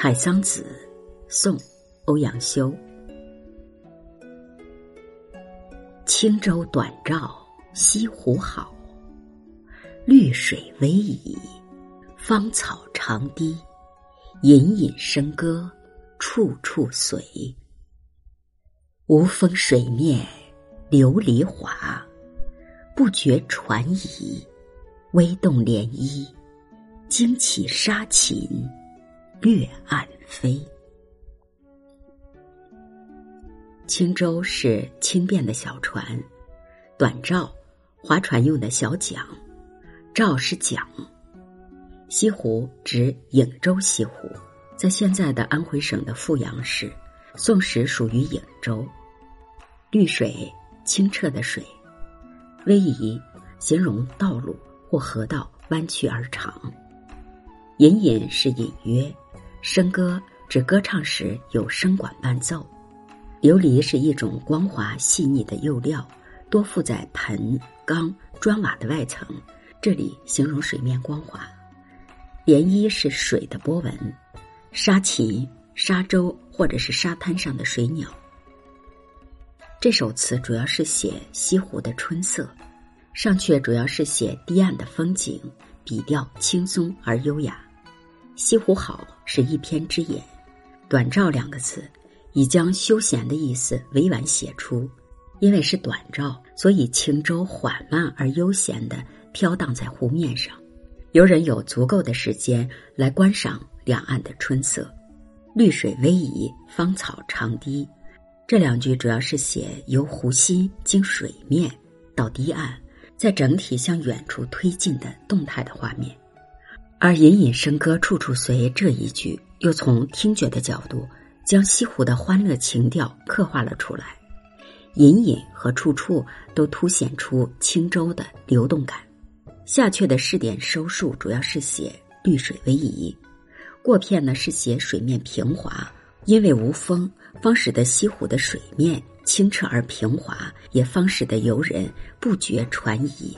采桑子，宋·欧阳修。轻舟短棹西湖好，绿水逶迤，芳草长堤。隐隐笙歌，处处随。无风水面琉璃华，不觉船移，微动涟漪，惊起沙禽。略岸飞。轻舟是轻便的小船，短棹划船用的小桨，棹是桨。西湖指颍州西湖，在现在的安徽省的阜阳市，宋时属于颍州。绿水，清澈的水；逶迤，形容道路或河道弯曲而长。隐隐是隐约。笙歌指歌唱时有笙管伴奏，琉璃是一种光滑细腻的釉料，多附在盆、缸、砖瓦的外层，这里形容水面光滑。涟漪是水的波纹，沙禽、沙洲或者是沙滩上的水鸟。这首词主要是写西湖的春色，上阙主要是写堤岸的风景，笔调轻松而优雅。西湖好是一篇之言，短棹两个字已将休闲的意思委婉写出。因为是短棹，所以轻舟缓慢而悠闲地飘荡在湖面上，游人有足够的时间来观赏两岸的春色。绿水逶迤，芳草长堤，这两句主要是写由湖心经水面到堤岸，在整体向远处推进的动态的画面。而“隐隐笙歌处处随”这一句，又从听觉的角度，将西湖的欢乐情调刻画了出来。隐隐和处处都凸显出轻舟的流动感。下阙的试点收束主要是写绿水逶迤，过片呢是写水面平滑，因为无风，方使得西湖的水面清澈而平滑，也方使得游人不觉船移。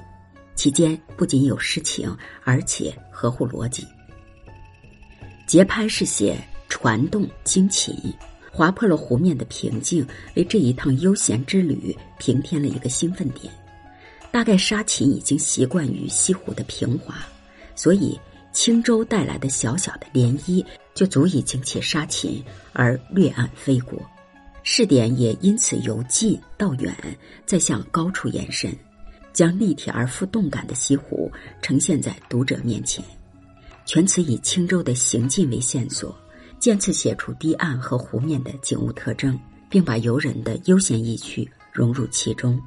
其间不仅有诗情，而且合乎逻辑。节拍是写船动惊奇，划破了湖面的平静，为这一趟悠闲之旅平添了一个兴奋点。大概沙禽已经习惯于西湖的平滑，所以轻舟带来的小小的涟漪就足以惊起沙禽而掠岸飞过。视点也因此由近到远，再向高处延伸。将立体而富动感的西湖呈现在读者面前，全词以轻舟的行进为线索，渐次写出堤岸和湖面的景物特征，并把游人的悠闲意趣融入其中。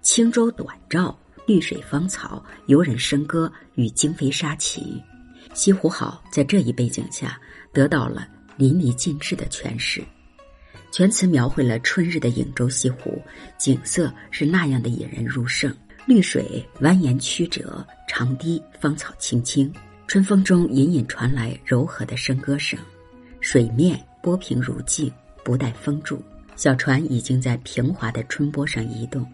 轻舟短棹，绿水芳草，游人笙歌与惊飞沙禽，西湖好在这一背景下得到了淋漓尽致的诠释。全词描绘了春日的颍州西湖，景色是那样的引人入胜。绿水蜿蜒曲折，长堤芳草青青，春风中隐隐传来柔和的笙歌声，水面波平如镜，不带风柱，小船已经在平滑的春波上移动。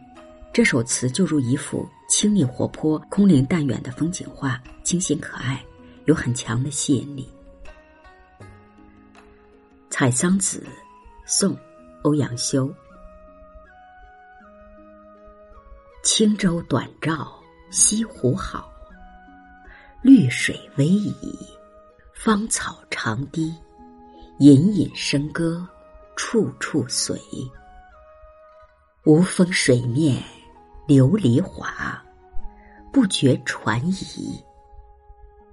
这首词就如一幅清丽活泼、空灵淡远的风景画，清新可爱，有很强的吸引力。《采桑子》，宋·欧阳修。轻舟短棹西湖好，绿水逶迤，芳草长堤。隐隐笙歌，处处随。无风水面琉璃华，不觉船移。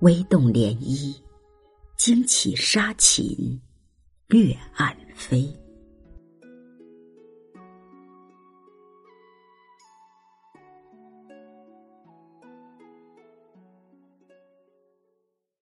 微动涟漪，惊起沙禽，掠岸飞。